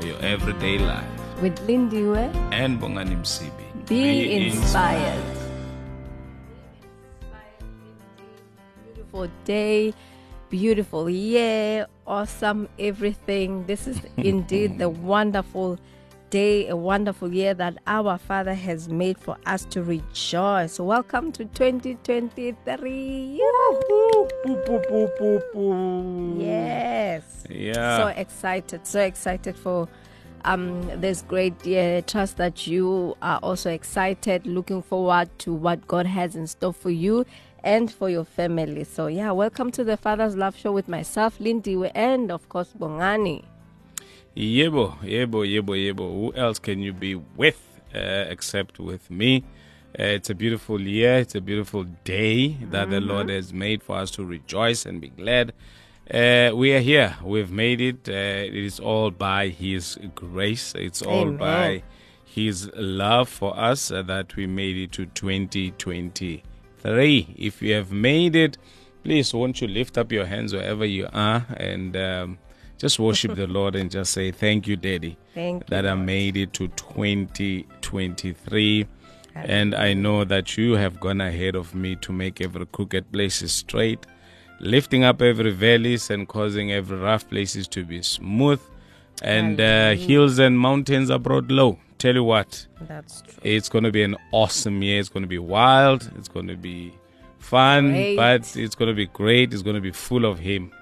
for your everyday life. With Lindiwe, And Bongani Msibi. be, inspired. Beautiful day, beautiful year, awesome everything. This is indeed the wonderful day, a wonderful year that our Father has made for us to rejoice. Welcome to 2023. Yes. Yeah. So excited, so excited for um, this great year. Trust that you are also excited, looking forward to what God has in store for you and for your family. So, yeah, welcome to the Father's Love Show with myself, Lindy, and of course, Bongani. Yebo, yebo, yebo, yebo. Who else can you be with uh, except with me? Uh, it's a beautiful year. It's a beautiful day that the Lord has made for us to rejoice and be glad. Uh, we are here. We've made it. Uh, it is all by His grace. It's all Amen. by His love for us uh, that we made it to 2023. If you have made it, please won't you lift up your hands wherever you are and um, just worship the Lord and just say, Thank you, Daddy Thank you. that I made it to 2023. And I know that you have gone ahead of me to make every crooked places straight, lifting up every valleys and causing every rough places to be smooth. And uh, hills and mountains are brought low. Tell you what, That's true. it's going to be an awesome year. It's going to be wild. It's going to be fun, Great. but it's going to be great. It's going to be full of Him.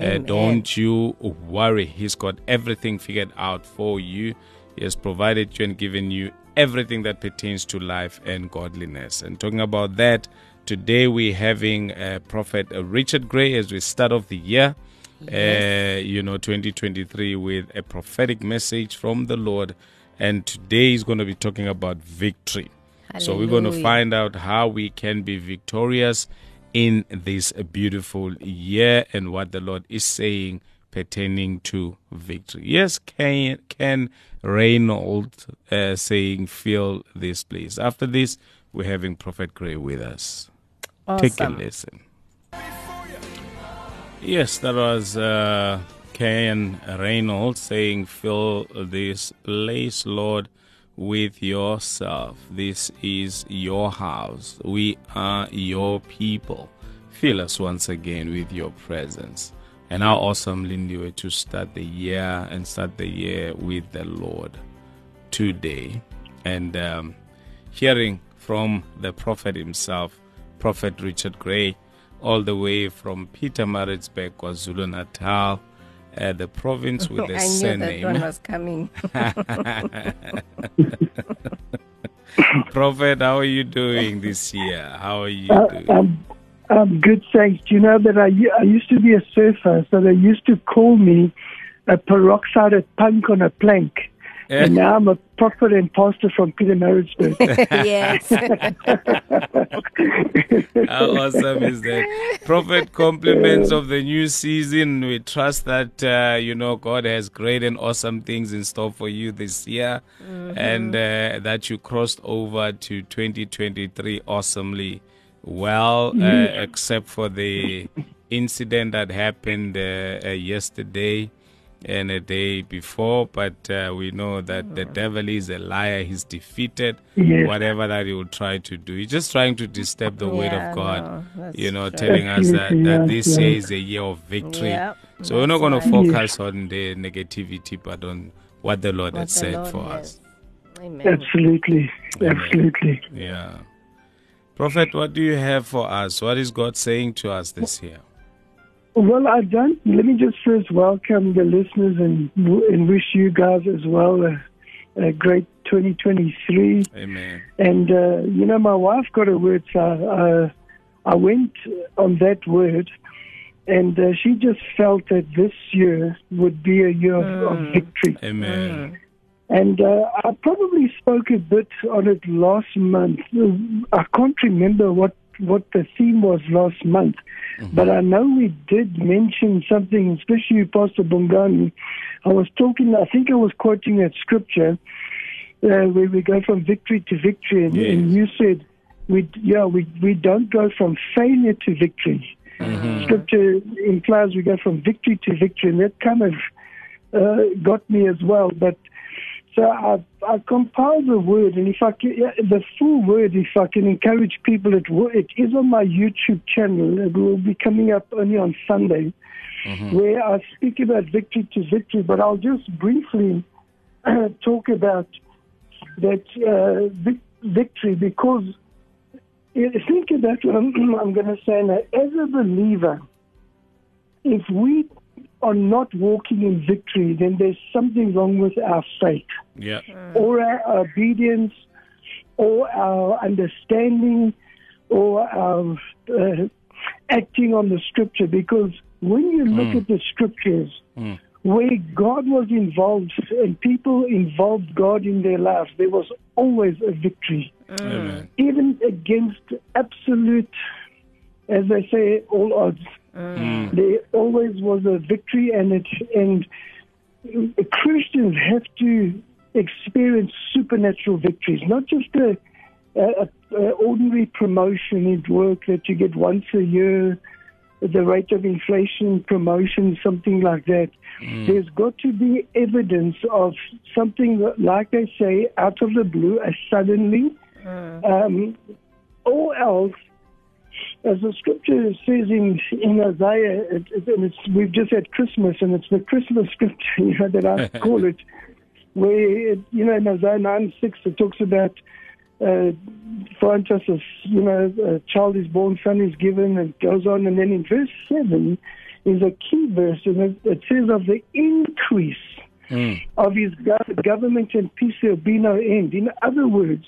Uh, don't you worry. He's got everything figured out for you. He has provided you and given you everything that pertains to life and godliness. And talking about that, today we're having uh, Prophet Richard Gray as we start off the year. Uh, you know, 2023 with a prophetic message from the Lord. And today he's going to be talking about victory. So we're going to find out how we can be victorious in this beautiful year and what the Lord is saying pertaining to victory. Yes, Ken, Ken Reynolds uh, saying, feel this, place. After this, we're having Prophet Gray with us. Take a listen. Yes, that was uh, Ken Reynolds saying, Fill this place, Lord, with yourself. This is your house. We are your people. Fill us once again with your presence. And how awesome, Lindy, to start the year and start the year with the Lord today. And um, hearing from the prophet himself, Prophet Richard Gray, all the way from Pietermaritzburg, KwaZulu Natal, uh, the province with the I knew that surname. one was coming. Prophet, how are you doing this year? How are you Uh, doing? um, um, good, thanks. Do you know that I used to be a surfer, so they used to call me a peroxided punk on a plank. And now I'm a prophet and pastor from Pietermaritzburg. yes. How awesome is that? Prophet, compliments of the new season. We trust that, uh, you know, God has great and awesome things in store for you this year and uh, that you crossed over to 2023 awesomely well, uh, except for the incident that happened uh, uh, yesterday and a day before, but uh, we know that the devil is a liar. He's defeated. Yes. Whatever that he will try to do, he's just trying to disturb the word of God. no, you know, true. telling us that, that this yeah. year is a year of victory. Yeah, so we're not going to that's right. focus on the negativity, but on what the Lord What has the said Lord for has. us. Amen. absolutely, absolutely. Yeah. Prophet, what do you have for us? What is God saying to us this year? Well, I don't. Let me just first welcome the listeners and and wish you guys as well a, a great 2023. Amen. And uh, you know, my wife got a word, so I, I went on that word, And uh, she just felt that this year would be a year of, of victory. Amen. And uh, I probably spoke a bit on it last month. I can't remember what, what the theme was last month, but I know we did mention something, especially Pastor Bongani. I was talking, I think I was quoting that scripture uh, where we go from victory to victory, and, Yes. and you said, we, yeah, we, we don't go from failure to victory. Scripture implies we go from victory to victory, and that kind of uh, got me as well. But so I, I compiled the word, and if I can, the full word, if I can encourage people, it, it is on my YouTube channel. It will be coming up only on Sunday, where I speak about victory to victory. But I'll just briefly talk about that uh, vic- victory because think about what I'm, I'm going to say now. As a believer, if we are not walking in victory, then there's something wrong with our faith Yeah. or our obedience or our understanding or our uh, acting on the scripture. Because when you look at the scriptures, Mm. where God was involved and people involved God in their lives, there was always a victory Amen. even against absolute, as they say, all odds. Mm. There always was a victory, and it and Christians have to experience supernatural victories, not just a, a, a ordinary promotion at work that you get once a year, the rate of inflation promotion, something like that. There's got to be evidence of something like I say, out of the blue, a suddenly, um, or else, as the scripture says in in Isaiah, it, it, and it's we've just had Christmas, and it's the Christmas scripture, you know, that I call it, where it, you know in Isaiah nine six it talks about. Uh, for unto us, a, you know, a child is born, son is given, and goes on. And then in verse 7 is a key verse, and it, it says of the increase Mm. of his gov- government and peace there will be no end. In other words,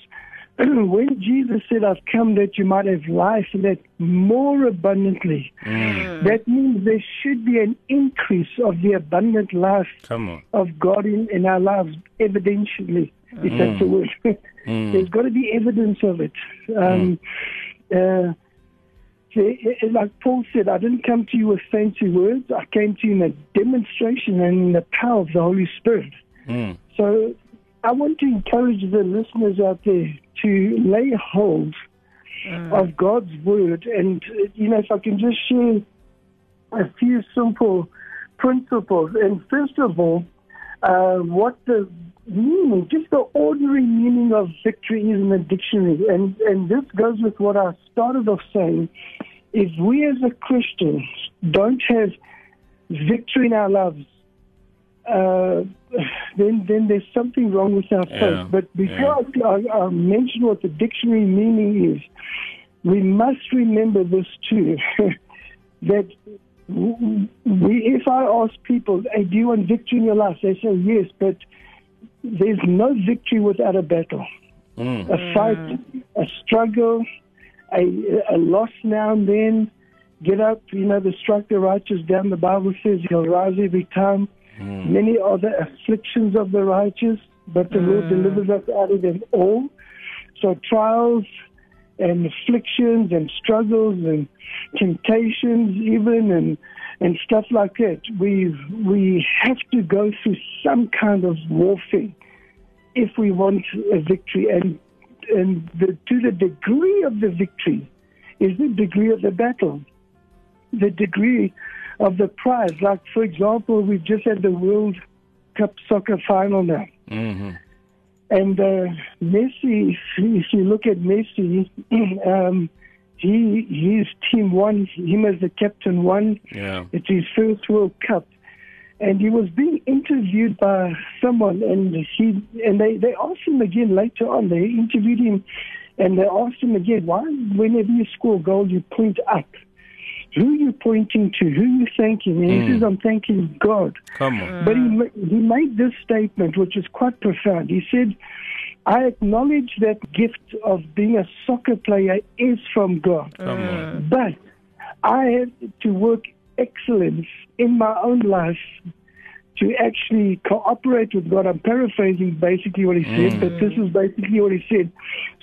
when Jesus said, I've come that you might have life and that more abundantly, that means there should be an increase of the abundant life Come on. of God in, in our lives, evidentially, if that's the word. There's got to be evidence of it. Um, uh, uh, like Paul said, I didn't come to you with fancy words. I came to you in a demonstration and in the power of the Holy Spirit. Mm. So I want to encourage the listeners out there to lay hold of God's word. And, you know, if I can just share a few simple principles. And first of all, uh, what the meaning, just the ordinary meaning of victory is in the dictionary. And, and this goes with what I started off saying. If we as a Christian don't have victory in our lives, uh, then then there's something wrong with our faith. Yeah, But before I, I, I mention what the dictionary meaning is, we must remember this too, that we, if I ask people, hey, do you want victory in your life? They say yes, but there's no victory without a battle, Mm. a fight, a struggle, a, a loss now and then. Get up, you know, the strike the righteous down. The Bible says he'll rise every time. Hmm. Many are the afflictions of the righteous, but the Lord hmm. delivers us out of them all. So trials and afflictions and struggles and temptations even and and stuff like that. We we have to go through some kind of warfare if we want a victory and and the, to the degree of the victory is the degree of the battle the degree of the prize like for example we've just had the world cup soccer final now hmm and uh, Messi, if you- if you look at Messi, um, he his team won. Him as the captain won. Yeah. It's his first World Cup, and he was being interviewed by someone, and he and they they asked him again later on. They interviewed him, and they asked him again, why whenever you score a goal, you point up. Who are you pointing to? Who are you thanking? And he Mm. says, I'm thanking God. Come on. Hmm. But he, he made this statement, which is quite profound. He said, I acknowledge that gift of being a soccer player is from God, Come on. Hmm. but I have to work excellence in my own life to actually cooperate with God. I'm paraphrasing basically what he said, hmm. but this is basically what he said,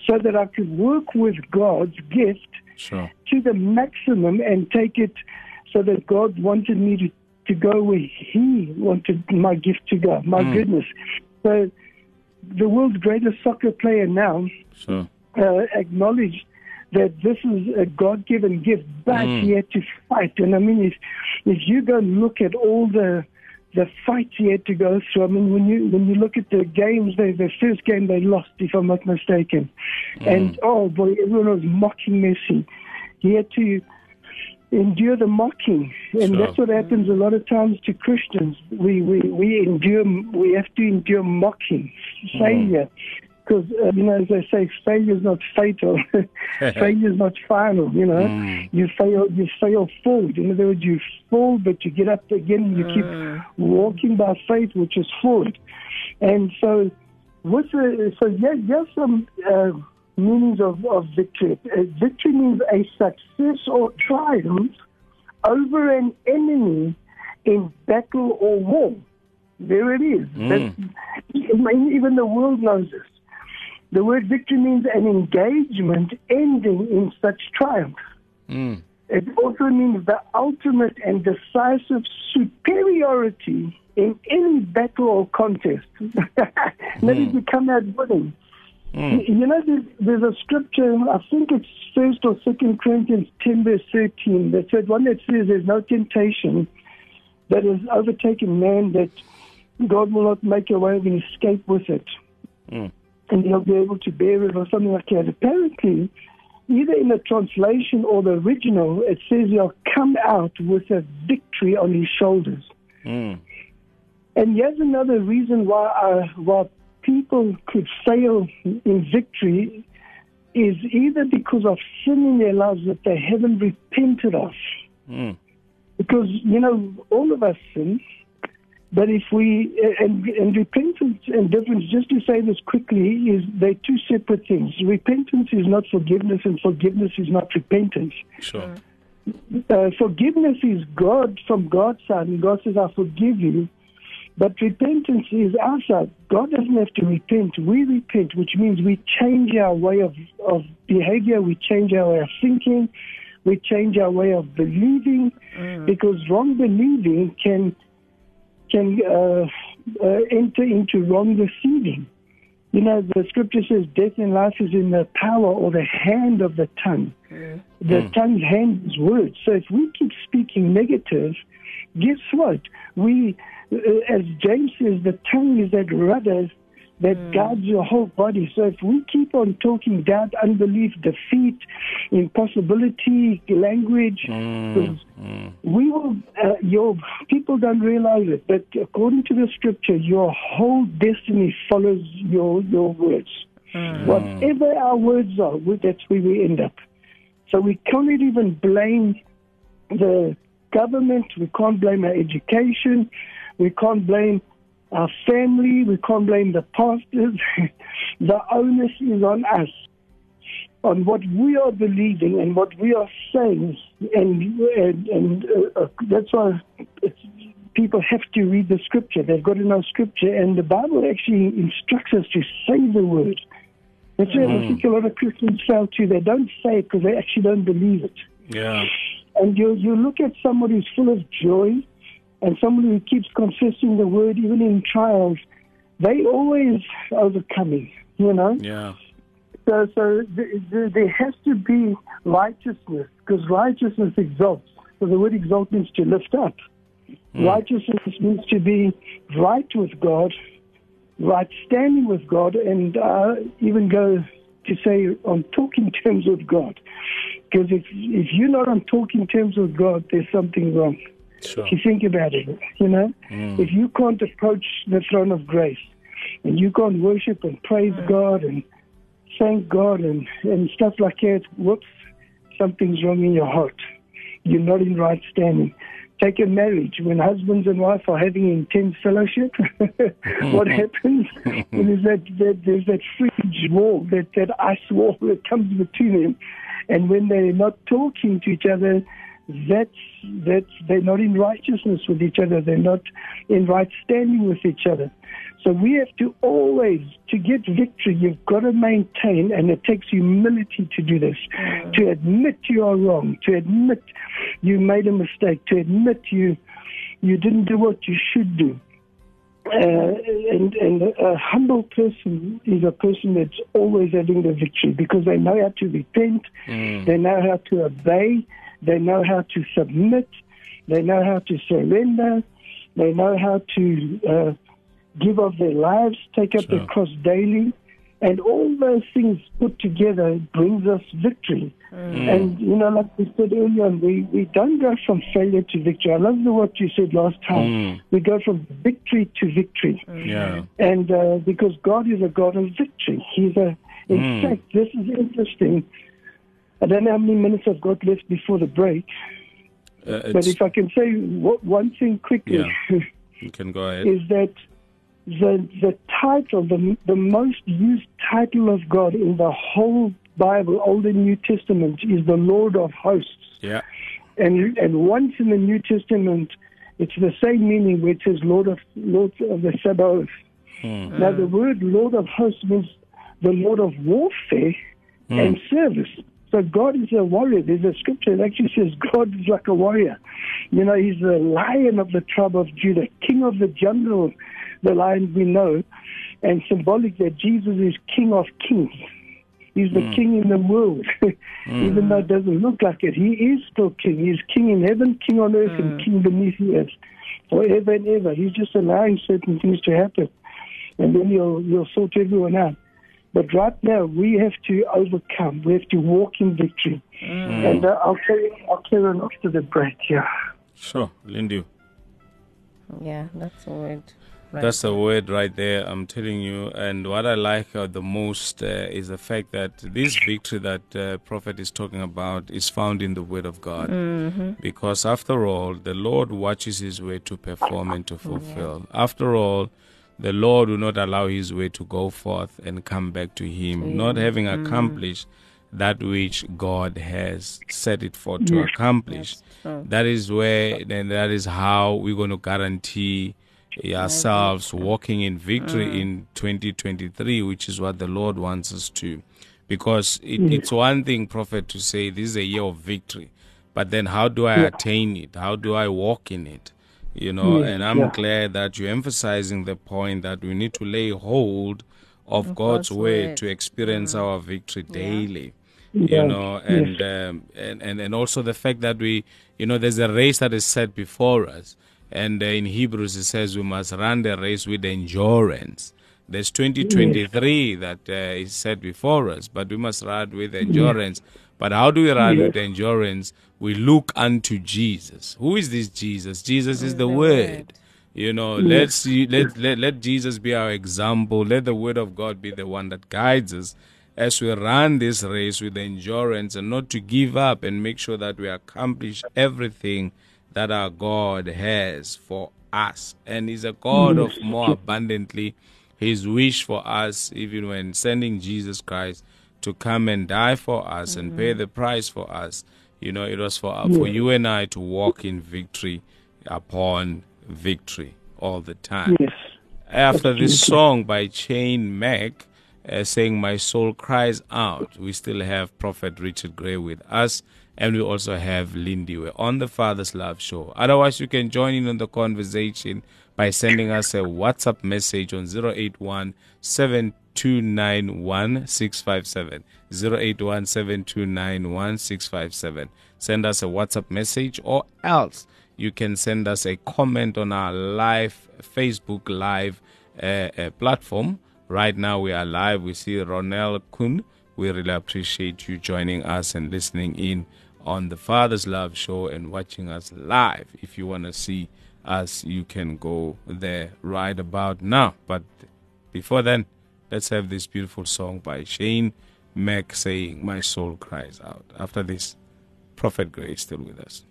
so that I could work with God's gift Sure. to the maximum and take it so that God wanted me to, to go where He wanted my gift to go. My goodness. So the world's greatest soccer player now Sure. uh, acknowledged that this is a God-given gift, but he had to fight. And I mean, if if you go and look at all the the fights he had to go through, I mean, when you when you look at the games, they, the first game they lost, if I'm not mistaken, mm-hmm. and oh boy, everyone was mocking Messi. He had to endure the mocking, and Sure. that's what happens a lot of times to Christians. We we we endure, we have to endure mocking, mm-hmm. failure, because uh, you know as they say, failure is not fatal, failure is not final. You know, you fail, you fail forward. In other words, you fall, but you get up again, and you keep walking by faith, which is forward. And so, what's the, so yeah, here's some uh, meanings of, of victory. Uh, victory means a success or triumph over an enemy in battle or war. There it is. That's, even the world knows this. The word victory means an engagement ending in such triumph. Mm. It also means the ultimate and decisive superiority in any battle or contest. that is, you come out winning. You you know, there's, there's a scripture, I think it's First or Second Corinthians 10, verse 13, that said one that says there's no temptation that has overtaken man that God will not make a way of escape with it. Mm. And he'll be able to bear it or something like that. Apparently, either in the translation or the original, it says he'll come out with a victory on his shoulders. Mm. And here's another reason why uh, why people could fail in victory is either because of sin in their lives that they haven't repented of. Mm. Because you know all of us sin, but if we and, and repentance and difference, just to say this quickly, is they're two separate things. Repentance is not forgiveness, and forgiveness is not repentance. Sure. Uh, forgiveness is God from God's side, and God says, "I forgive you." But repentance is our side. God doesn't have to repent. We repent, which means we change our way of, of behavior, we change our way of thinking, we change our way of believing, because wrong believing can can uh, uh, enter into wrong receiving. You know, the scripture says death and life is in the power or the hand of the tongue. The tongue's hand is words. So if we keep speaking negative, guess what? We, uh, as James says, the tongue is that rudder that guards your whole body. So if we keep on talking doubt, unbelief, defeat, impossibility, language, Mm. Mm. we will, uh, your people don't realize it, but according to the scripture, your whole destiny follows your, your words. Whatever our words are, we- that's where we end up. So we can't even blame the government, we can't blame our education, we can't blame our family, we can't blame the pastors. the onus is on us on what we are believing and what we are saying, and and, and uh, uh, that's why it's, people have to read the scripture. They've got to know scripture, and the Bible actually instructs us to say the word. That's where I think a lot of Christians fail to. They don't say it because they actually don't believe it. Yeah. And you you look at somebody who's full of joy, and somebody who keeps confessing the word even in trials. They always overcoming. You know. Yeah. So, so th- th- there has to be righteousness because righteousness exalts. So the word exalt means to lift up. Righteousness means to be right with God, right standing with God, and uh, even go to say on talking terms with God. Because if if you're not on talking terms with God, there's something wrong. Sure. If you think about it, you know, mm. if you can't approach the throne of grace and you can't worship and praise mm. God and thank God and, and stuff like that, whoops, something's wrong in your heart. You're not in right standing. Take a marriage. When husbands and wife are having intense fellowship, what mm-hmm. happens? Mm-hmm. there's that, that there's that fridge wall, that, that ice wall that comes between them. And when they're not talking to each other, that's that's they're not in righteousness with each other. They're not in right standing with each other. So we have to always, to get victory, you've got to maintain, and it takes humility to do this, mm. to admit you are wrong, to admit you made a mistake, to admit you you didn't do what you should do. Uh, and, and a humble person is a person that's always having the victory because they know how to repent, mm. they know how to obey, they know how to submit, they know how to surrender, they know how to uh, give of their lives, take up sure. the cross daily. And all those things put together brings us victory. Mm. And, you know, like we said earlier, we, we don't go from failure to victory. I love the what you said last time. Mm. We go from victory to victory. Mm. Yeah. And uh, because God is a God of victory. He's a, in mm. fact, this is interesting. I don't know how many minutes I've got left before the break. Uh, but if I can say one thing quickly, yeah. you can go ahead. is that the the title, the the most used title of God in the whole Bible, Old and New Testament, is the Lord of Hosts. Yeah. And and once in the New Testament, it's the same meaning, which is Lord of Lord of the Sabaoth. Hmm. Now the word Lord of Hosts means the Lord of warfare hmm. and service. So God is a warrior. There's a scripture that actually says God is like a warrior. You know, he's the lion of the tribe of Judah, king of the jungle the lion we know, and symbolic that Jesus is King of Kings. He's the mm. King in the world, mm. even though it doesn't look like it. He is still King. He's King in heaven, King on earth, mm. and King beneath the earth, forever and ever. He's just allowing certain things to happen, and then he'll he'll sort everyone out. But right now, we have to overcome. We have to walk in victory. Mm. And uh, I'll carry I'll carry on after the break. Yeah. Sure, Lindy. Yeah, that's a word. Right. That's a word right there. I'm telling you. And what I like uh, the most uh, is the fact that this victory that uh, prophet is talking about is found in the Word of God. Mm-hmm. Because after all, the Lord watches His way to perform and to fulfill. Yeah. After all, the Lord will not allow His way to go forth and come back to Him, not having mm. accomplished that which God has set it for to accomplish. That is where, then that is how we're going to guarantee ourselves walking in victory mm. in 2023, which is what the Lord wants us to. Because it, mm. it's one thing, Prophet, to say this is a year of victory, but then how do I attain it? How do I walk in it? You know, and I'm yeah. glad that you're emphasizing the point that we need to lay hold of, of God's, God's word to experience mm. our victory daily. Yeah. You know, and, um, and and and also the fact that we, you know, there's a race that is set before us and uh, in Hebrews, it says we must run the race with endurance. There's 2023 that uh, is set before us, but we must run with endurance. But how do we run with endurance? We look unto Jesus. Who is this Jesus? Jesus is the Word. You know, let's let, let let Jesus be our example. Let the Word of God be the one that guides us as we run this race with endurance and not to give up and make sure that we accomplish everything that our God has for us. And He's a God of more abundantly. His wish for us, even when sending Jesus Christ to come and die for us mm-hmm. and pay the price for us, you know, it was for uh, for you and I to walk in victory upon victory all the time. Yes. After this song by Shane Mack, uh, saying, My soul cries out, we still have Prophet Richard Gray with us and we also have Lindy. We're on the Father's Love Show. Otherwise, you can join in on the conversation by sending us a WhatsApp message on 081 7291 657. 081 729 657. Send us a WhatsApp message or else you can send us a comment on our live Facebook live uh, uh, platform. Right now we are live. We see Ronel Kun. We really appreciate you joining us and listening in on the Father's Love Show and watching us live. If you want to see us, you can go there right about now. But before then, let's have this beautiful song by Shane Mack saying, My soul cries out. After this, Prophet Gray is still with us.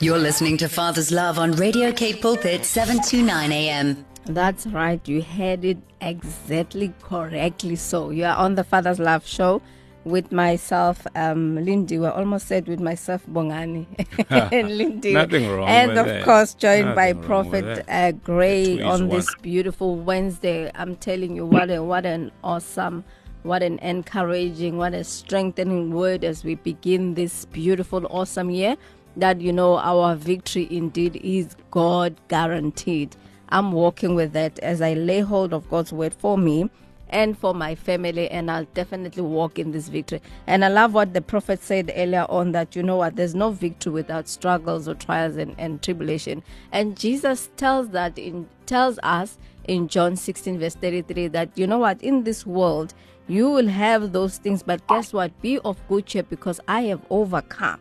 You're listening to Father's Love on Radio Cape Pulpit, 729 AM. That's right. You heard it exactly correctly. So you are on the Father's Love show with myself, um, Lindy. We almost said with myself, Bongani and Lindy. Nothing wrong And of that. course, joined by Nothing with Prophet uh, Gray on one. this beautiful Wednesday. I'm telling you, what a what an awesome, what an encouraging, what a strengthening word as we begin this beautiful, awesome year. That you know our victory indeed is God guaranteed. I'm walking with that as I lay hold of God's word for me and for my family, and I'll definitely walk in this victory. And I love what the prophet said earlier on that you know what, there's no victory without struggles or trials and, and tribulation. And Jesus tells that in tells us in John 16, verse 33, that you know what, in this world you will have those things, but guess what? Be of good cheer because I have overcome.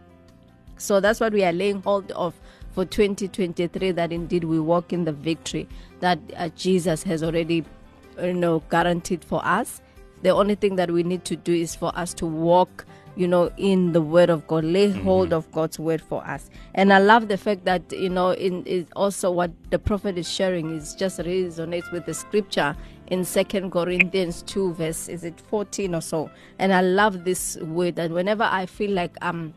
So that's what we are laying hold of for 2023 that indeed we walk in the victory that uh, Jesus has already you know guaranteed for us. The only thing that we need to do is for us to walk you know in the word of God lay mm-hmm. hold of God's word for us. And I love the fact that you know in is also what the prophet is sharing is just resonates with the scripture in second corinthians 2 verse is it 14 or so and i love this word that whenever i feel like i'm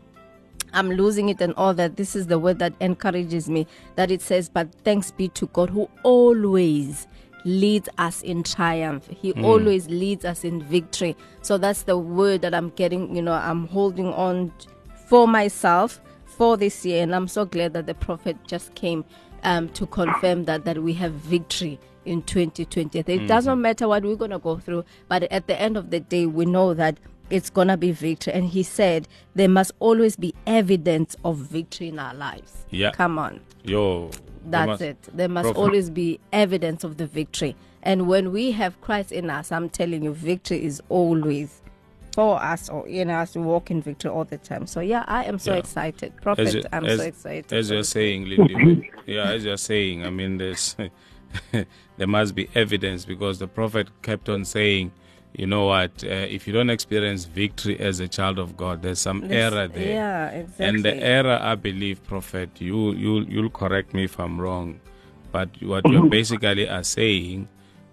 I'm losing it and all that. This is the word that encourages me. That it says, But thanks be to God who always leads us in triumph. He always leads us in victory. So that's the word that I'm getting, you know, I'm holding on for myself for this year. And I'm so glad that the prophet just came um, to confirm that, that we have victory in 2020. It doesn't matter what we're going to go through, but at the end of the day, we know that it's going to be victory. And he said there must always be evidence of victory in our lives. Yeah. Come on. Yo. There That's must- it. There must Prophet. always be evidence of the victory. And when we have Christ in us, I'm telling you, victory is always for us or in us. We walk in victory all the time. So, yeah, I am so Yeah. excited. Prophet, you- I'm as- so excited. As you're saying, Lindy. yeah, as you're saying, I mean, there's there must be evidence because the prophet kept on saying, you know what, uh, if you don't experience victory as a child of God, there's some This- error there. Yeah, exactly. And the error, I believe, Prophet, you you you'll correct me if I'm wrong, but what you mhm. basically are saying,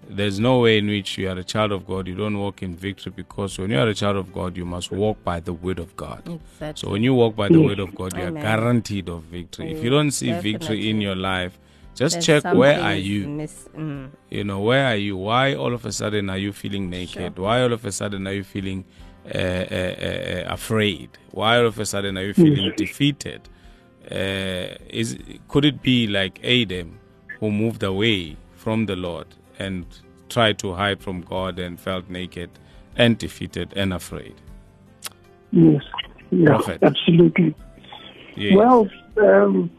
there's no way in which you are a child of God, you don't walk in victory because when you are a child of God, you must walk by the word of God. Exactly. So when you walk by the mm. word of God, you are guaranteed of victory. If you don't see victory in your life, just There's check where are you. miss- mm. You know, where are you? Why all of a sudden are you feeling naked? Why all of a sudden are you feeling uh, uh, uh, uh, afraid? Why all of a sudden are you feeling defeated? Uh, is could it be like Adam, who moved away from the Lord and tried to hide from God and felt naked and defeated and afraid? Yes. Yeah, Prophet. absolutely. Yes. Well, um,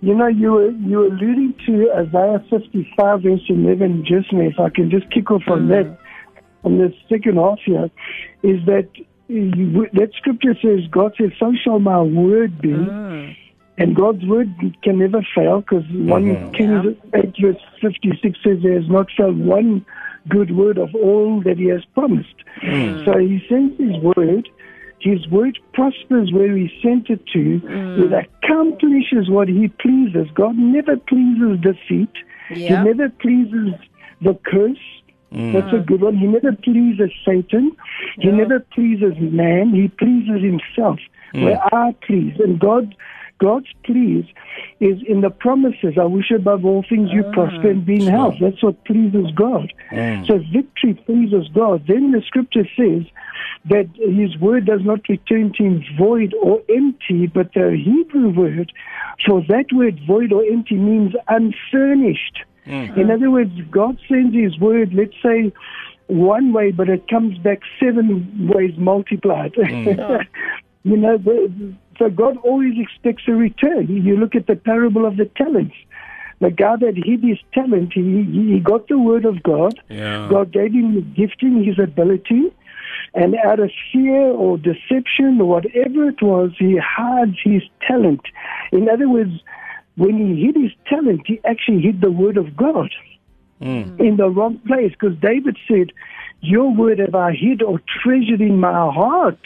you know, you were you were alluding to Isaiah 55 verse 11 just now. If I can just kick off on that, mm. on the second half here, is that you, that scripture says, God says, "So shall my word be." Mm. And God's word can never fail because 1 mm-hmm. Kings 8 verse 56 says there has not failed one good word of all that he has promised. Mm. So he sends his word. His word prospers where he sent it to. Mm. It accomplishes what he pleases. God never pleases defeat. Yeah. He never pleases the curse. Mm. That's a good one. He never pleases Satan. He never pleases man. He pleases himself. Mm. Where I please. And God God's please is in the promises. I wish above all things you ah, prosper and be in health. That's what pleases God. Mm. So victory pleases God. Then the scripture says that his word does not return to him void or empty, but the Hebrew word for that word void or empty means unfurnished. Mm. In other words, God sends his word, let's say, one way, but it comes back seven ways multiplied. Mm. you know, the, so God always expects a return. You look at the parable of the talents. The guy that hid his talent, he, he got the word of God. Yeah. God gave him the gifting, his ability, and out of fear or deception or whatever it was, he hides his talent. In other words, when he hid his talent, he actually hid the word of God hmm. in the wrong place. Because David said, Your word have I hid or treasured in my heart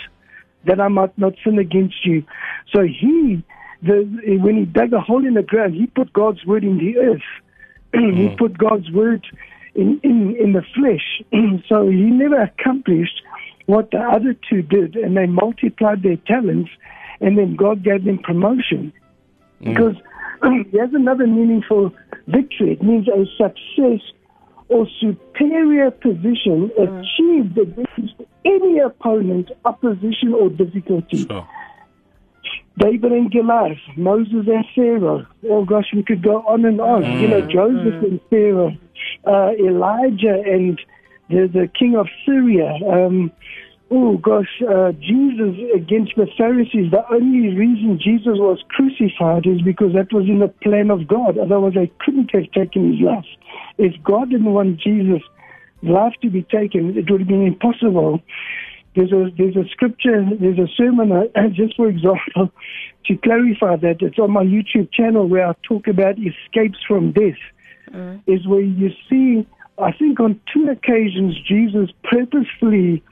that I might not sin against you. So he, the, when he dug a hole in the ground, he put God's word in the earth. he mm-hmm. put God's word in, in, in the flesh. so he never accomplished what the other two did, and they multiplied their talents, and then God gave them promotion. Mm. Because there's another meaningful victory. It means a success or superior position achieved against any opponent, opposition, or difficulty. Sure. David and Goliath, Moses and Pharaoh. Oh gosh, we could go on and on. You know, Joseph and Pharaoh, uh, Elijah and the, the king of Syria. Um, oh gosh, uh, Jesus against the Pharisees. The only reason Jesus was crucified is because that was in the plan of God. Otherwise, they couldn't have taken his life. If God didn't want Jesus' life to be taken, it would have been impossible there's a there's a scripture, there's a sermon, uh, just for example, to clarify that it's on my YouTube channel where I talk about escapes from death. Is where you see, I think on two occasions Jesus purposefully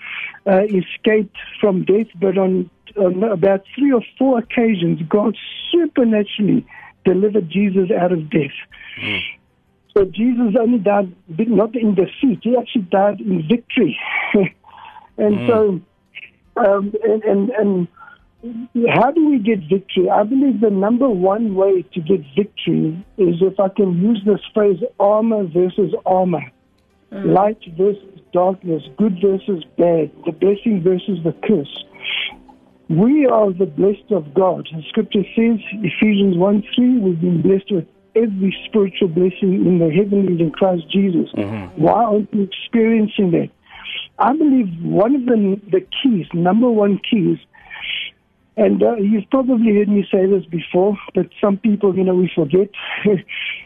uh, escaped from death, but on, on about three or four occasions God supernaturally delivered Jesus out of death. So Jesus only died not in defeat; he actually died in victory. and so, um, and, and and how do we get victory? I believe the number one way to get victory is if I can use this phrase: armor versus armor, mm. light versus darkness, good versus bad, the blessing versus the curse. We are the blessed of God. The scripture says, Ephesians 1 3, we've been blessed with every spiritual blessing in the heavenlies in Christ Jesus. Mm-hmm. Why aren't we experiencing that? I believe one of the, the keys, number one keys, and uh, you've probably heard me say this before, but some people, you know, we forget,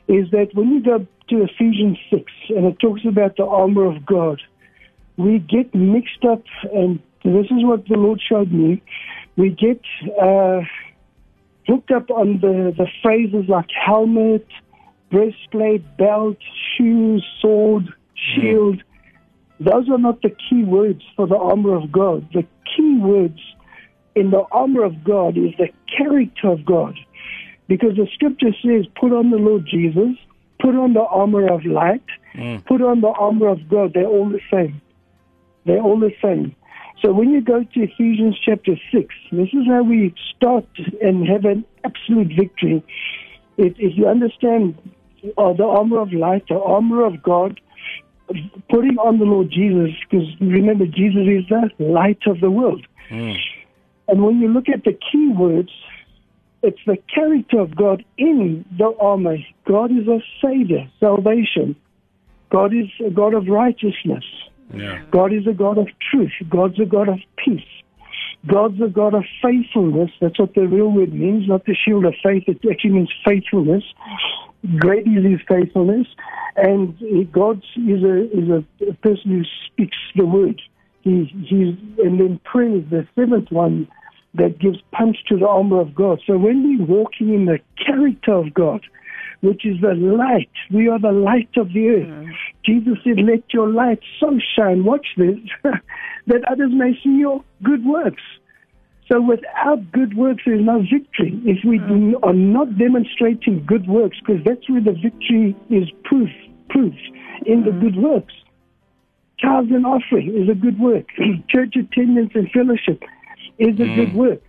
is that when you go to Ephesians 6 and it talks about the armor of God, we get mixed up, and this is what the Lord showed me. We get uh, hooked up on the, the phrases like helmet, breastplate, belt, shoes, sword, shield. Those are not the key words for the armor of God. The key words in the armor of God is the character of God. Because the scripture says, put on the Lord Jesus, put on the armor of light, put on the armor of God. They're all the same. They're all the same. So when you go to Ephesians chapter 6, this is how we start and have an absolute victory. If, if you understand uh, the armor of light, the armor of God, putting on the Lord Jesus, because remember, Jesus is the light of the world. And when you look at the key words, it's the character of God in the armor. God is a savior, salvation. God is a God of righteousness. Yeah. God is a God of truth. God's a God of peace. God's a God of faithfulness. That's what the real word means, not the shield of faith. It actually means faithfulness. Great is his faithfulness. And God is a, is a person who speaks the word. He, he's, and then prayer is the seventh one that gives punch to the armor of God. So when we're walking in the character of God, which is the light, we are the light of the earth. Mm. Jesus said, Let your light so shine, watch this, that others may see your good works. So without good works, there's no victory. If we mm. do, are not demonstrating good works, because that's where the victory is proof, proved in the mm. good works. Tithes and offering is a good work. Church attendance and fellowship is a good work.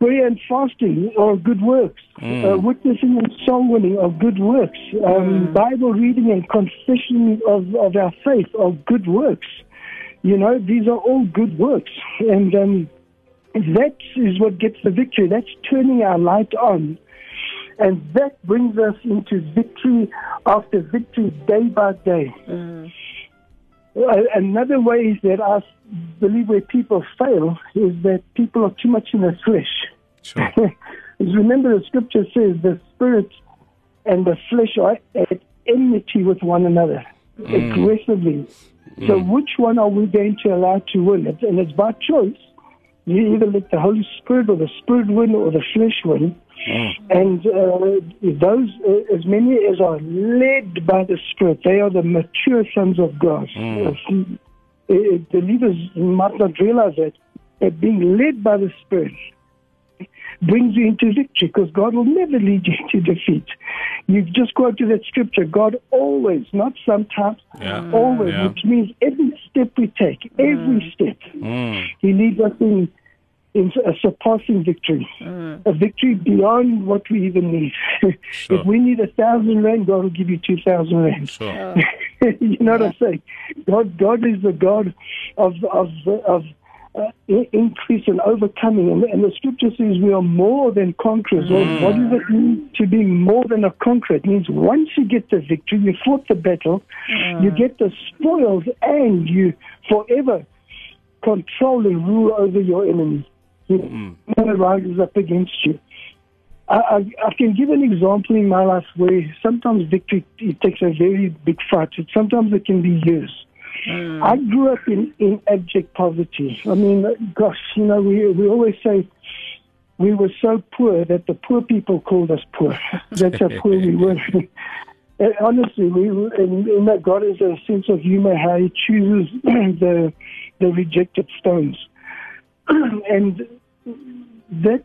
Prayer and fasting are good works. Uh, witnessing and soul winning are good works. Um, Bible reading and confession of, of our faith are good works. You know, these are all good works. And um, that is what gets the victory. That's turning our light on. And that brings us into victory after victory, day by day. Uh, Another way is that I believe where people fail is that people are too much in the flesh. Sure. Remember, the scripture says the spirit and the flesh are at enmity with one another mm. aggressively. So, mm. which one are we going to allow to win? And it's by choice. You either let the Holy Spirit or the Spirit win or the flesh win. And uh, those, uh, as many as are led by the Spirit, they are the mature sons of God. Uh, uh, believers might not realize that. They're being led by the Spirit. brings you into victory because God will never lead you into defeat. You've just quoted that scripture. God always, not sometimes, Yeah. always, Yeah. which means every step we take, every step, Mm. He leads us in, in a surpassing victory, mm. a victory beyond what we even need. Sure. if we need a thousand rand, God will give you two thousand rand. Sure. you know what I'm saying? God, God is the God of of of uh, i- increase and overcoming, and, and the Scripture says we are more than conquerors. Well, mm. what does it mean to be more than a conqueror? It means once you get the victory, you fought the battle, mm. you get the spoils, and you forever control and rule over your enemies. You no one rises up against you. I, I, I can give an example in my life where sometimes victory it takes a very big fight. It, sometimes it can be years. Mm. I grew up in, in abject poverty. I mean, gosh, you know, we we always say we were so poor that the poor people called us poor. That's how poor we were. And honestly, we and, and that God has a sense of humor how He chooses the the rejected stones, and that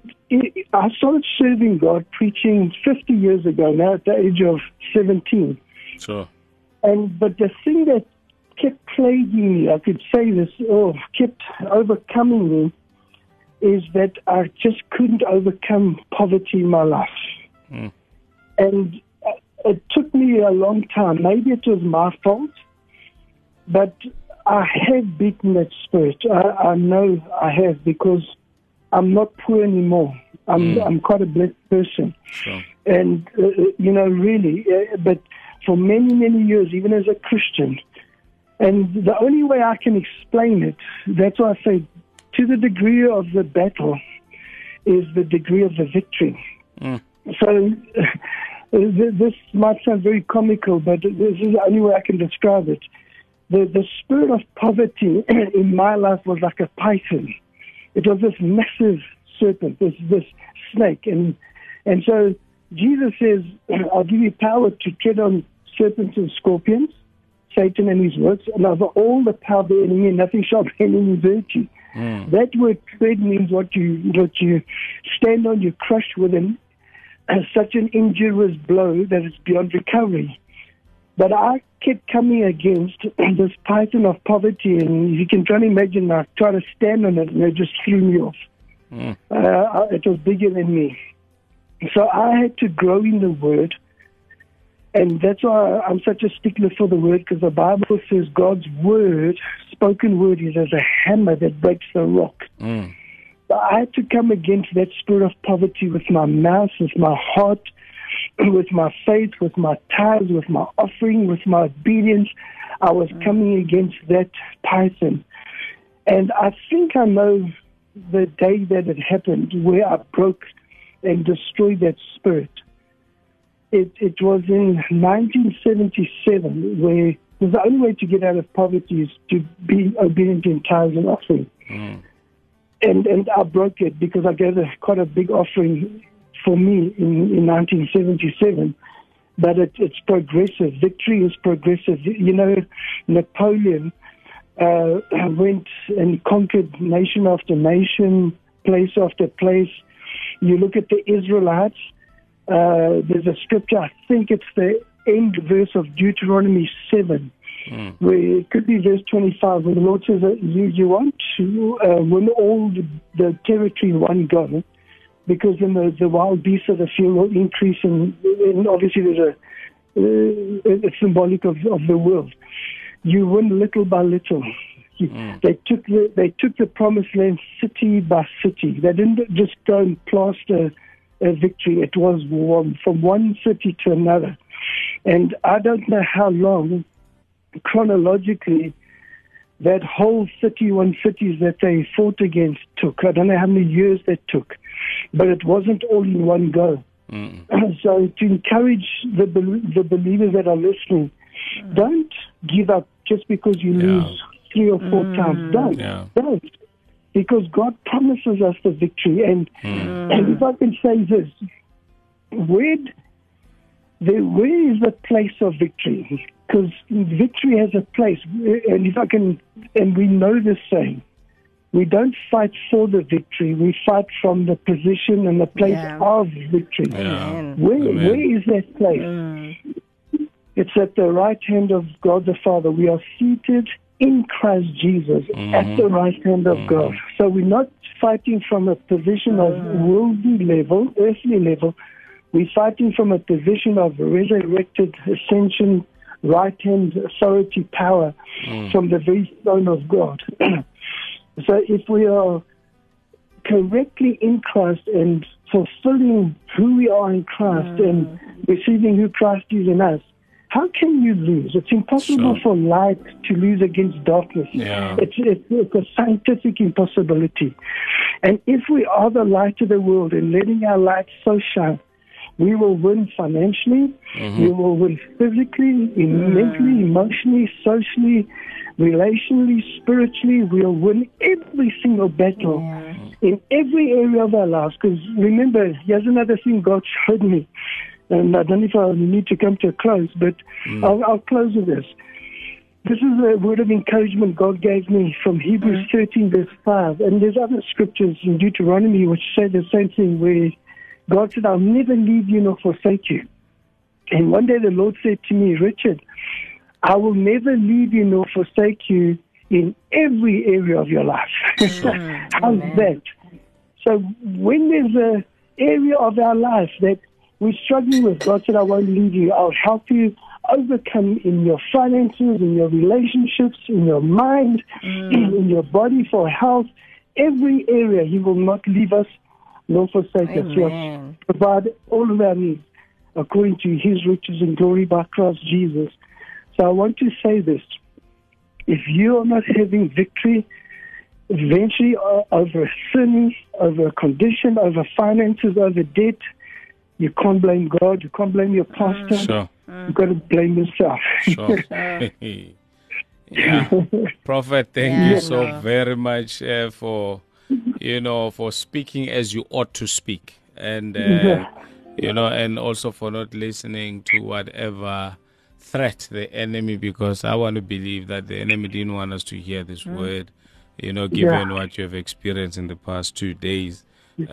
I started serving God, preaching 50 years ago. Now at the age of 17, Sure. and but the thing that kept plaguing me, I could say this, oh, kept overcoming me, is that I just couldn't overcome poverty in my life. And uh, it took me a long time. Maybe it was my fault, but I have beaten that spirit. I, I know I have because I'm not poor anymore. I'm, I'm quite a blessed person Sure. and uh, you know really uh, but for many many years even as a christian and the only way i can explain it that's why i say to the degree of the battle is the degree of the victory Mm. so this might sound very comical but this is the only way i can describe it the the spirit of poverty in my life was like a python it was this massive serpent, this this snake, and and so Jesus says, "I'll give you power to tread on serpents and scorpions, Satan and his works, and over all the power of the enemy, and nothing shall by any hurt you." That word tread means what you what you stand on, you crush with an uh, such an injurious blow that it's beyond recovery. But I kept coming against this python of poverty, and you can try to imagine I tried to stand on it, and it just threw me off. Uh, it was bigger than me. So I had to grow in the Word, and that's why I'm such a stickler for the Word, because the Bible says God's Word, spoken Word, is as a hammer that breaks the rock. Mm. So I had to come against that spirit of poverty with my mouth, with my heart, with my faith, with my tithes, with my offering, with my obedience. I was mm. coming against that python. And I think I know the day that it happened where I broke and destroyed that spirit. It, it was in 1977 where the only way to get out of poverty is to be obedient in tithes and offering mm. and and I broke it because I gave a, quite a big offering for me in, in 1977. But it, it's progressive. Victory is progressive. You know, Napoleon uh, went and conquered nation after nation, place after place. You look at the Israelites. Uh, there's a scripture. I think it's the end verse of Deuteronomy seven where it could be verse 25, where the Lord says that you, you want to uh, win all the, the territory in one go, because then the, the wild beasts of the field will increase, and, and obviously there's a, uh, it's symbolic of, of the world. You win little by little. You- They took the they took the promised land city by city. They didn't just go and plaster a victory. It was one, from one city to another, and I don't know how long chronologically that whole 31 cities that they fought against took. I don't know how many years that took, but it wasn't all in one go. Mm. so to encourage the bel- the believers that are listening, don't give up just because you Yeah. lose three or four mm. times. Don't. Yeah. Don't. Because God promises us the victory. And mm. and if I can say this, where d- the, where is the place of victory? Because victory has a place, and if I can, and we know this saying, we don't fight for the victory. We fight from the position and the place Yeah. of victory. Yeah. Where, where is that place? Mm. It's at the right hand of God the Father. We are seated in Christ Jesus mm-hmm. at the right hand of God. Mm-hmm. So we're not fighting from a position of mm. worldly level, earthly level. We're fighting from a position of resurrected ascension, right hand authority power mm. from the very throne of God. so if we are correctly in Christ and fulfilling who we are in Christ and mm. receiving who Christ is in us, how can you lose? It's impossible Sure. for light to lose against darkness. Yeah. It's, it's, it's a scientific impossibility. And if we are the light of the world and letting our light so shine, we will win financially, mm-hmm. we will win physically, in mentally, emotionally, socially, relationally, spiritually. We'll win every single battle in every area of our lives. Because remember, here's another thing God showed me. And I don't know if I need to come to a close, but mm. I'll, I'll close with this. This is a word of encouragement God gave me from Hebrews mm. 13, verse 5. And there's other scriptures in Deuteronomy which say the same thing, where God said, I'll never leave you nor forsake you. And one day the Lord said to me, Richard, I will never leave you nor forsake you in every area of your life. Mm-hmm. How's that? So when there's a area of our life that we're struggling with, God said, I won't leave you. I'll help you overcome in your finances, in your relationships, in your mind, mm. in your body for health. Every area, He will not leave us nor forsake us. He'll provide all of our needs according to His riches and glory by Christ Jesus. So I want to say this. If you are not having victory, eventually over sin, over condition, over finances, over debt, you can't blame God, you can't blame your pastor, Sure. you've got to blame yourself. Sure. yeah. Prophet, thank Yeah, you so no. very much uh, for you know for speaking as you ought to speak, and uh, Yeah. you know, and also for not listening to whatever threat the enemy, because I want to believe that the enemy didn't want us to hear this word. You know, given what you have experienced in the past two days.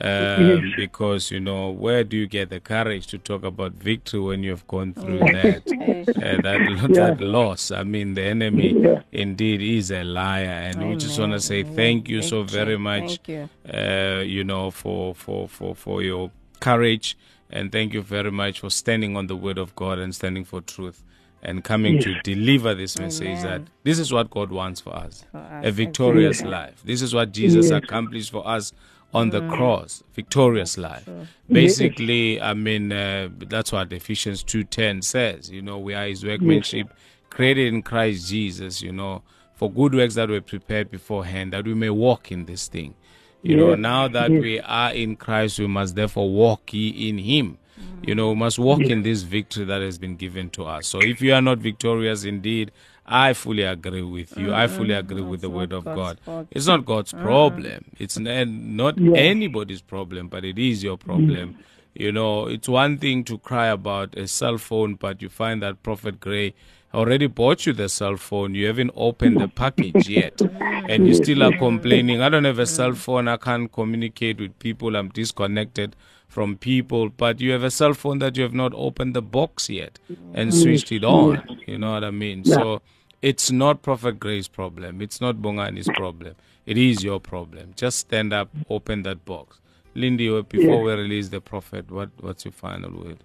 Um, because you know where do you get the courage to talk about victory when you have gone through that? Uh, that that loss. I mean the enemy Yeah. indeed is a liar. And we just want to say thank you so very much you. uh, you know for for for for your courage. And thank you very much for standing on the word of god and standing for truth and coming to deliver this message that this is what god wants for us us, a victorious exactly. life. This is what jesus Yes. accomplished for us on the cross victorious life. basically i mean uh, that's what ephesians 2.10 says you know we are his workmanship created in christ jesus you know for good works that were prepared beforehand that we may walk in this thing. You know now that yes. we are in christ we must therefore walk ye in him you know we must walk in this victory that has been given to us. So if you are not victorious indeed i fully agree with you. I fully agree with the word of God's god. it's not god's problem. It's not Yeah. anybody's problem but it is your problem. You know it's one thing to cry about a cell phone but you find that prophet gray already bought you the cell phone. You haven't opened the package yet and you still are complaining. I don't have a cell phone. I can't communicate with people. I'm disconnected from people but you have a cell phone that you have not opened the box yet and switched it on you know what i mean? So it's not prophet gray's problem. It's not bongani's problem. It is your problem. Just stand up open that box. Lindy before Yeah. we release the prophet what what's your final word?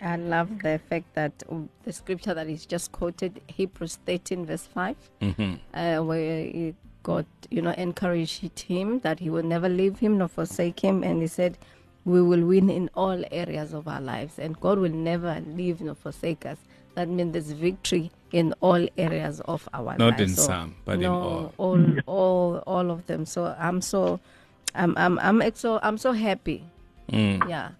I love the fact that um, the scripture that is just quoted, Hebrews 13, verse 5, mm-hmm. uh, where he- God, you know, encouraged him that he will never leave him nor forsake him. And he said, we will win in all areas of our lives. And God will never leave nor forsake us. That means there's victory in all areas of our Not lives. Not in some, but in all. all, all, all of them. So I'm so, I'm, I'm, I'm, ex- so, I'm so happy. Mm. Yeah.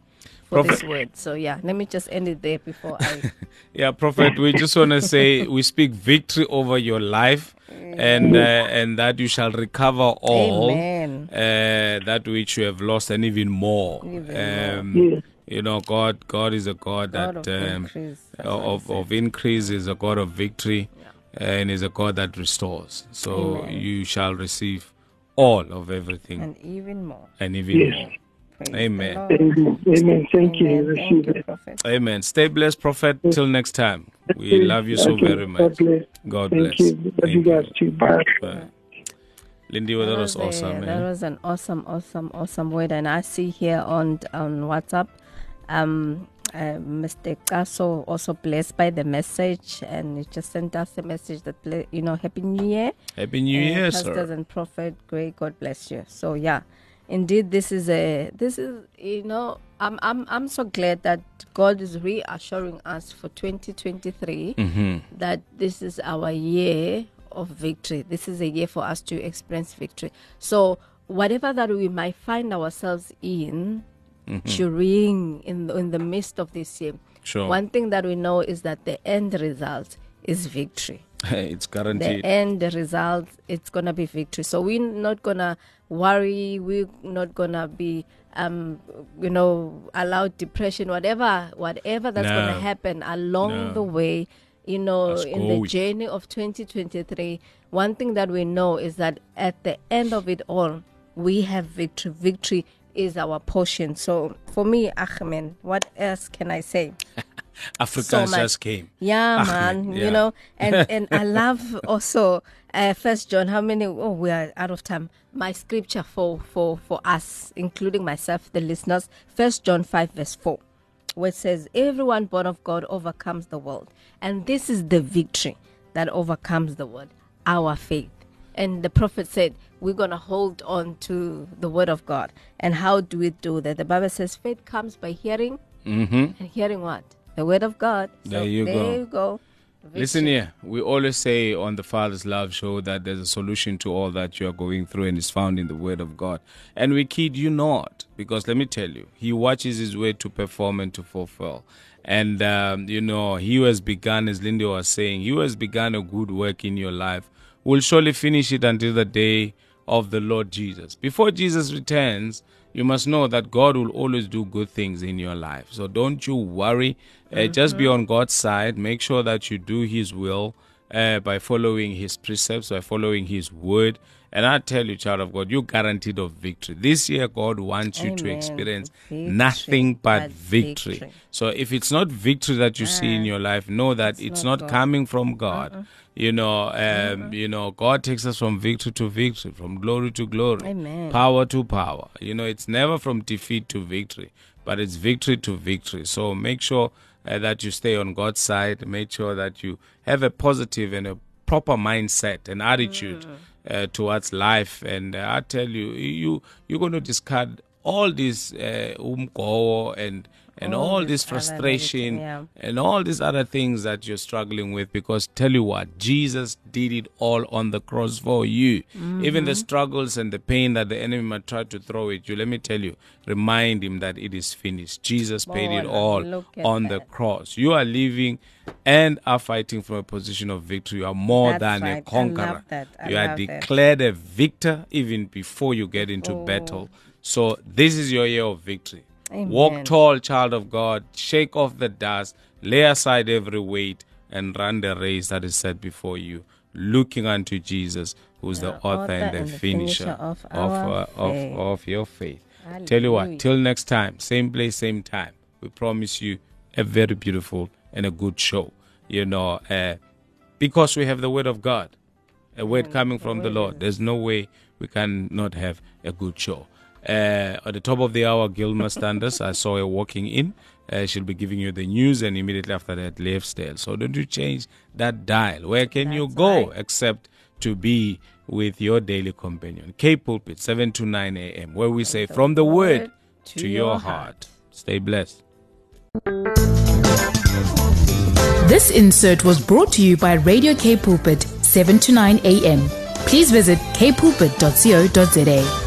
For this word. So yeah, let me just end it there before I Yeah, Prophet, we just want to say we speak victory over your life and uh, and that you shall recover all Amen. uh, that which you have lost and even more. Even um, Yes. You know, God God is a God, God that of um, increase. Of, of increase is a God of victory. and is a God that restores. So Amen. you shall receive all of everything And even more. and even Yes. more. Praise Amen. Amen. Amen. Thank you. Amen. receive Thank you. Prophet. Amen. Stay blessed, Prophet. Till next time. We love you so Okay. very God much. bless. God Thank bless. you. Love Thank you guys too. Bye. Bye. Lindy, well, that was a- awesome, That man. was an awesome, awesome, awesome word. And I see here on on WhatsApp, um, uh, Mr. Kaso also blessed by the message, and he just sent us a message that ble- you know, Happy New Year. Happy New Uh, Year, pastors sir. and prophet, great God bless you. So yeah, indeed, this is a this is you know I'm I'm I'm so glad that God is reassuring us for 2023 Mm-hmm. that this is our year of victory. This is a year for us to experience victory. So whatever that we might find ourselves in during in the, in the midst of this year, Sure. one thing that we know is that the end result is victory it's guaranteed. the end result it's gonna be victory so we're not gonna worry we're not gonna be um you know allowed depression whatever whatever that's No. gonna happen along No. the way you know Let's in the with- journey of 2023 one thing that we know is that at the end of it all we have victory victory is our portion so for me Ahmed, what else can i say Africans much. just came. yeah, Ahmed, man. yeah. You know, and and I love also uh, First John. How many? Oh, we are out of time. My scripture for for for us, including myself, the listeners. First John five verse four, where it says, "Everyone born of God overcomes the world, and this is the victory that overcomes the world, our faith." And the prophet said, "We're gonna hold on to the word of God." And how do we do that? The Bible says, "Faith comes by hearing." Mm-hmm. And hearing what? The word of God. There you there go. you go. Listen here, we always say on the Father's Love Show that there's a solution to all that you are going through and is found in the Word of God. And we kid you not, because let me tell you, He watches His way to perform and to fulfill. And, um, you know, He who has begun, as Linda was saying, He who has begun a good work in your life will surely finish it until the day of the Lord Jesus. Before Jesus returns, you must know that God will always do good things in your life. So don't you worry. Uh, just be on God's side. Make sure that you do His will uh, by following His precepts, by following His word. And I tell you, child of God, you're guaranteed of victory. This year, God wants you to experience Victory, nothing but but victory. victory. So if it's not victory that you see in your life, know that it's, not not, coming from God. You know, um, you know, God takes us from victory to victory, from glory to glory, Amen. power to power. You know, it's never from defeat to victory, but it's victory to victory. So make sure uh, that you stay on God's side. Make sure that you have a positive and a proper mindset and attitude uh, towards life. And uh, I tell you, you you're going to discard all this uh, umgo and and All all, this frustration negative, and all these other things that you're struggling with because tell you what jesus did it all on the cross for you. Even Mm-hmm. the struggles and the pain that the enemy might try to throw at you let me tell you remind him that it is finished. Jesus paid it all on the cross. You are living and are fighting from a position of victory. You are more That's than right. A conqueror. you are that. declared a victor even before you get into Oh. battle. So this is your year of victory Walk tall, child of God. Shake off the dust. Lay aside every weight and run the race that is set before you, looking unto Jesus, who's the author, and the, finisher, of of, uh, of, of your faith. Tell you what, till next time, same place, same time. We promise you a very beautiful and a good show. You know, uh, because we have the word of God, a word coming from the Lord. There's no way we can not have a good show. Uh, at the top of the hour, Gilma Standers, I saw her walking in. Uh, she'll be giving you the news, and immediately after that, lifestyle. So don't you change that dial. Where can you go right. except to be with your daily companion? K Pulpit, 7 to 9 a.m., where we say, From the word to, your heart. Stay blessed. This insert was brought to you by Radio K Pulpit, 7 to 9 a.m. Please visit kpulpit.co.za.